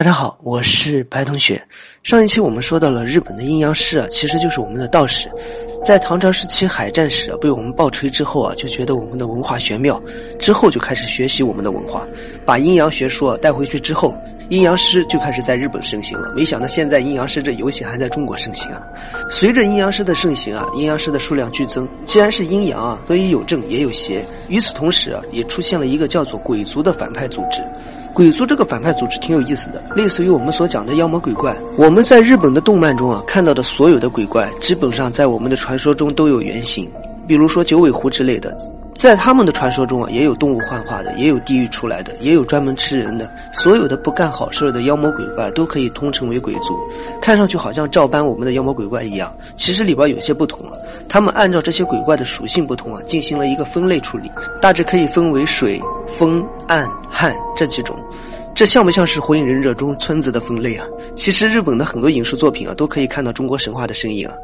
大家好，我是白同学。上一期我们说到了日本的阴阳师啊，其实就是我们的道士。在唐朝时期海战时啊，被我们暴锤之后啊，就觉得我们的文化玄妙，之后就开始学习我们的文化，把阴阳学说带回去之后，阴阳师就开始在日本盛行了。没想到现在阴阳师这游戏还在中国盛行啊！随着阴阳师的盛行啊，阴阳师的数量剧增。既然是阴阳啊，所以有正也有邪。与此同时啊，也出现了一个叫做鬼族的反派组织。鬼族这个反派组织挺有意思的，类似于我们所讲的妖魔鬼怪。我们在日本的动漫中啊看到的所有的鬼怪，基本上在我们的传说中都有原型，比如说九尾狐之类的。在他们的传说中啊，也有动物幻化的，也有地狱出来的，也有专门吃人的。所有的不干好事的妖魔鬼怪都可以通称为鬼族，看上去好像照搬我们的妖魔鬼怪一样，其实里边有些不同啊。他们按照这些鬼怪的属性不同啊，进行了一个分类处理，大致可以分为水、风、暗、旱这几种。这像不像是《火影忍者》中村子的分类啊？其实日本的很多影视作品啊，都可以看到中国神话的身影啊。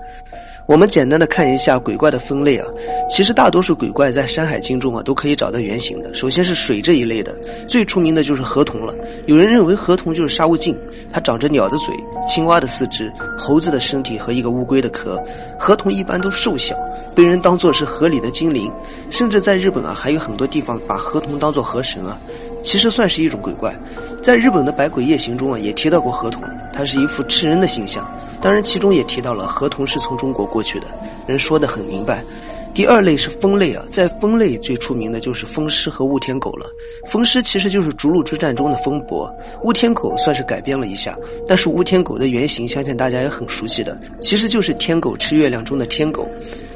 我们简单的看一下鬼怪的分类啊，其实大多数鬼怪在《山海经》中啊都可以找到原型的。首先是水这一类的，最出名的就是河童了。有人认为河童就是沙悟净，它长着鸟的嘴、青蛙的四肢、猴子的身体和一个乌龟的壳。河童一般都瘦小，被人当作是河里的精灵，甚至在日本啊还有很多地方把河童当作河神啊，其实算是一种鬼怪。在日本的《百鬼夜行》中啊也提到过河童。它是一副吃人的形象，当然其中也提到了河童是从中国过去的，人说的很明白。第二类是风类啊，在风类最出名的就是风狮和雾天狗了。风狮其实就是逐鹿之战中的风伯，雾天狗算是改编了一下，但是雾天狗的原型相信大家也很熟悉的，其实就是天狗吃月亮中的天狗。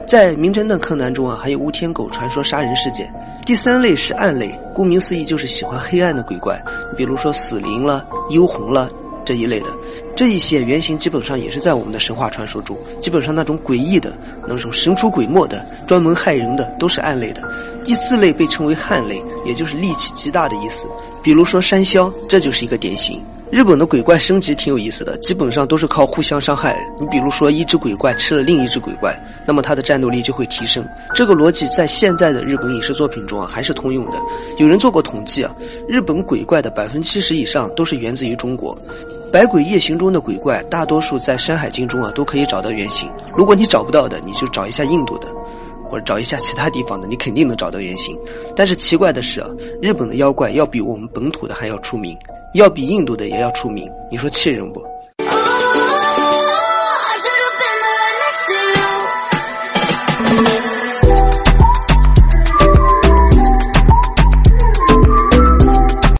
在名侦探柯南中啊，还有雾天狗传说杀人事件。第三类是暗类，顾名思义就是喜欢黑暗的鬼怪，比如说死灵了、幽魂了。这一类的，这一些原型基本上也是在我们的神话传说中，基本上那种诡异的、那种神出鬼没的、专门害人的，都是暗类的。第四类被称为汉类，也就是力气极大的意思，比如说山魈，这就是一个典型。日本的鬼怪升级挺有意思的，基本上都是靠互相伤害。你比如说，一只鬼怪吃了另一只鬼怪，那么它的战斗力就会提升。这个逻辑在现在的日本影视作品中啊还是通用的。有人做过统计啊，日本鬼怪的百分之七十以上都是源自于中国。《百鬼夜行》中的鬼怪大多数在《山海经》中啊都可以找到原型。如果你找不到的，你就找一下印度的，或者找一下其他地方的，你肯定能找到原型。但是奇怪的是啊，日本的妖怪要比我们本土的还要出名。要比印度的也要出名，你说气人不？